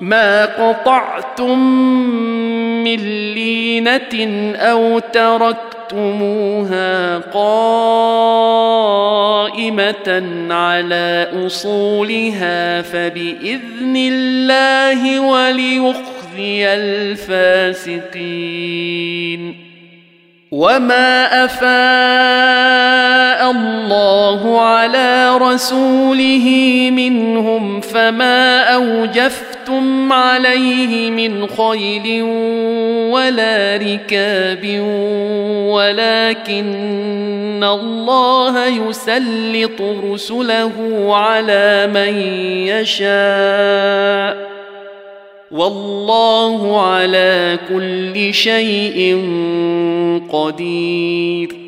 ما قطعتم من لينة أو تركتموها قائمة على أصولها فبإذن الله وليخزي الفاسقين. وما أفاء الله على رسوله منهم فما اوجفتم عليه من خيل ولا ركاب ولكن الله يسلط رسله على من يشاء والله على كل شيء قدير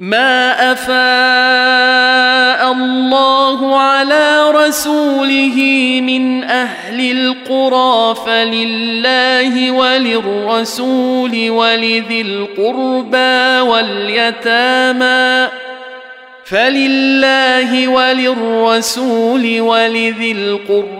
ما افاء الله على رسوله من أهل القرى فلله وللرسول ولذي القربى واليتامى فلله وللرسول ولذي القربى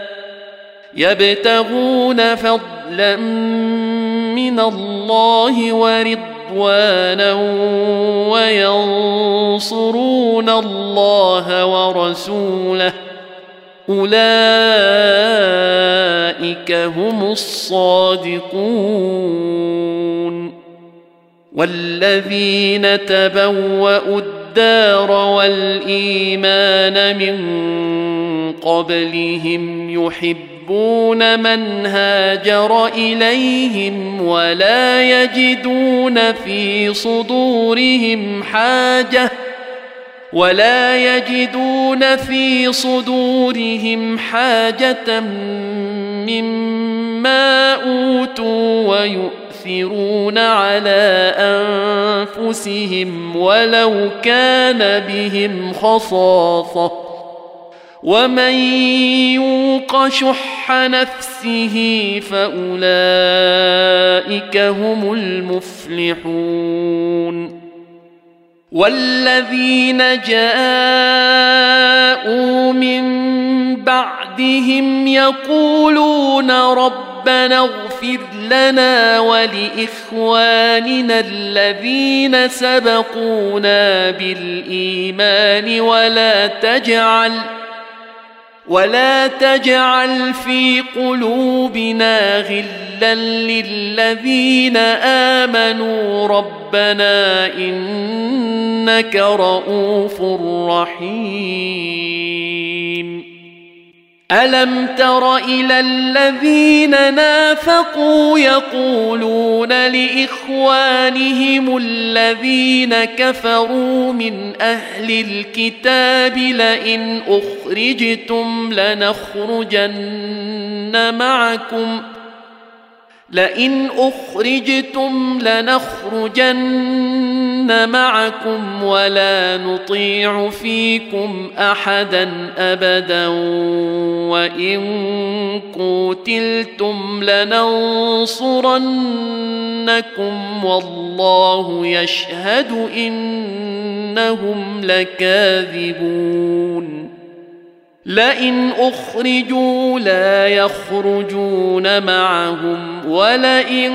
يبتغون فضلا من الله ورضوانا رضوانا وينصرون الله ورسوله. أولئك هم الصادقون. والذين تبوأوا الدار والإيمان من قبلهم يحبون يحبون من هاجر إليهم ولا يجدون في صدورهم حاجة ولا يجدون في صدورهم حاجة مما أوتوا ويؤثرون على أنفسهم ولو كان بهم خصاصة ومن يوق شح نفسه فاولئك هم المفلحون والذين جاءوا من بعدهم يقولون ربنا اغفر لنا ولاخواننا الذين سبقونا بالايمان ولا تجعل ولا تجعل في قلوبنا غلا للذين امنوا ربنا انك رؤوف رحيم ألم تر إلى الذين نافقوا يقولون لإخوانهم الذين كفروا من أهل الكتاب لئن أخرجتم لنخرجن معكم لئن أخرجتم لنخرجن معكم ولا نطيع فيكم أحدا أبدا وإن قوتلتم لننصرنكم والله يشهد إنهم لكاذبون لئن أخرجوا لا يخرجون معهم ولئن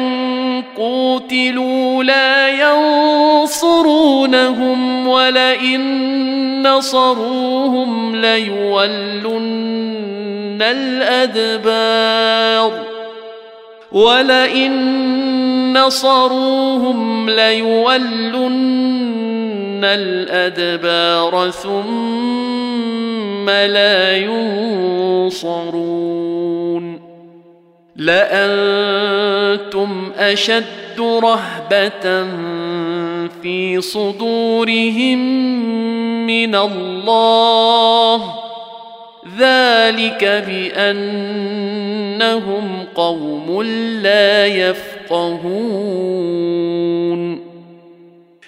قوتلوا لا ينصرونهم ولئن نصروهم ليولن الأدبار ولئن نصروهم ليولن الادبار ثم لا ينصرون لانتم اشد رهبه في صدورهم من الله ذلك بانهم قوم لا يفقهون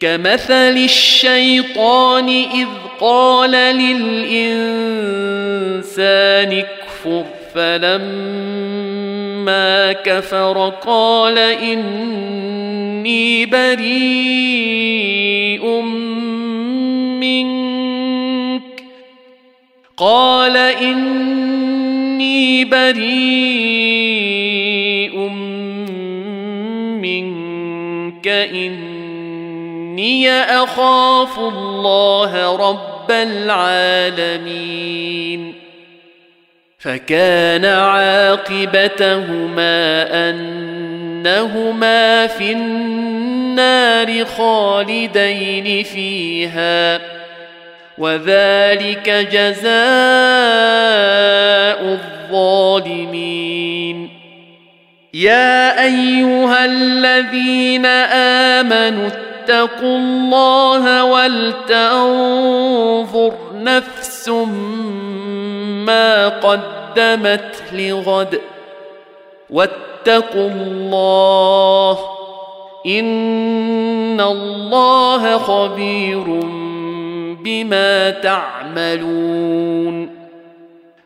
كمثل الشيطان إذ قال للإنسان اكفر فلما كفر قال إني بريء منك. قال إني بريء منك إني أخاف الله رب العالمين. فكان عاقبتهما أنهما في النار خالدين فيها وذلك جزاء الظالمين. يا أيها الذين آمنوا اتقوا الله ولتنظر نفس ما قدمت لغد. واتقوا الله إن الله خبير بما تعملون.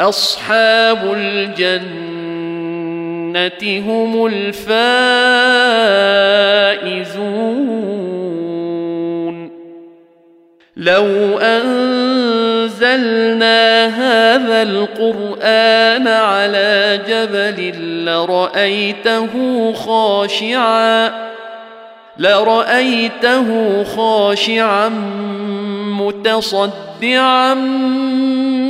أصحاب الجنة هم الفائزون. لو أنزلنا هذا القرآن على جبل لرأيته خاشعا لرأيته خاشعا متصدعا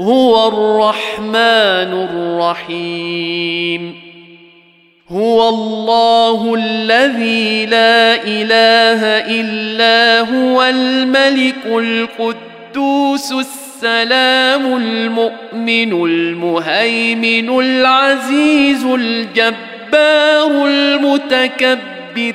هو الرحمن الرحيم. هو الله الذي لا إله إلا هو الملك القدوس السلام المؤمن المهيمن العزيز الجبار المتكبر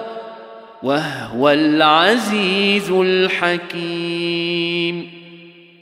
وهو العزيز الحكيم.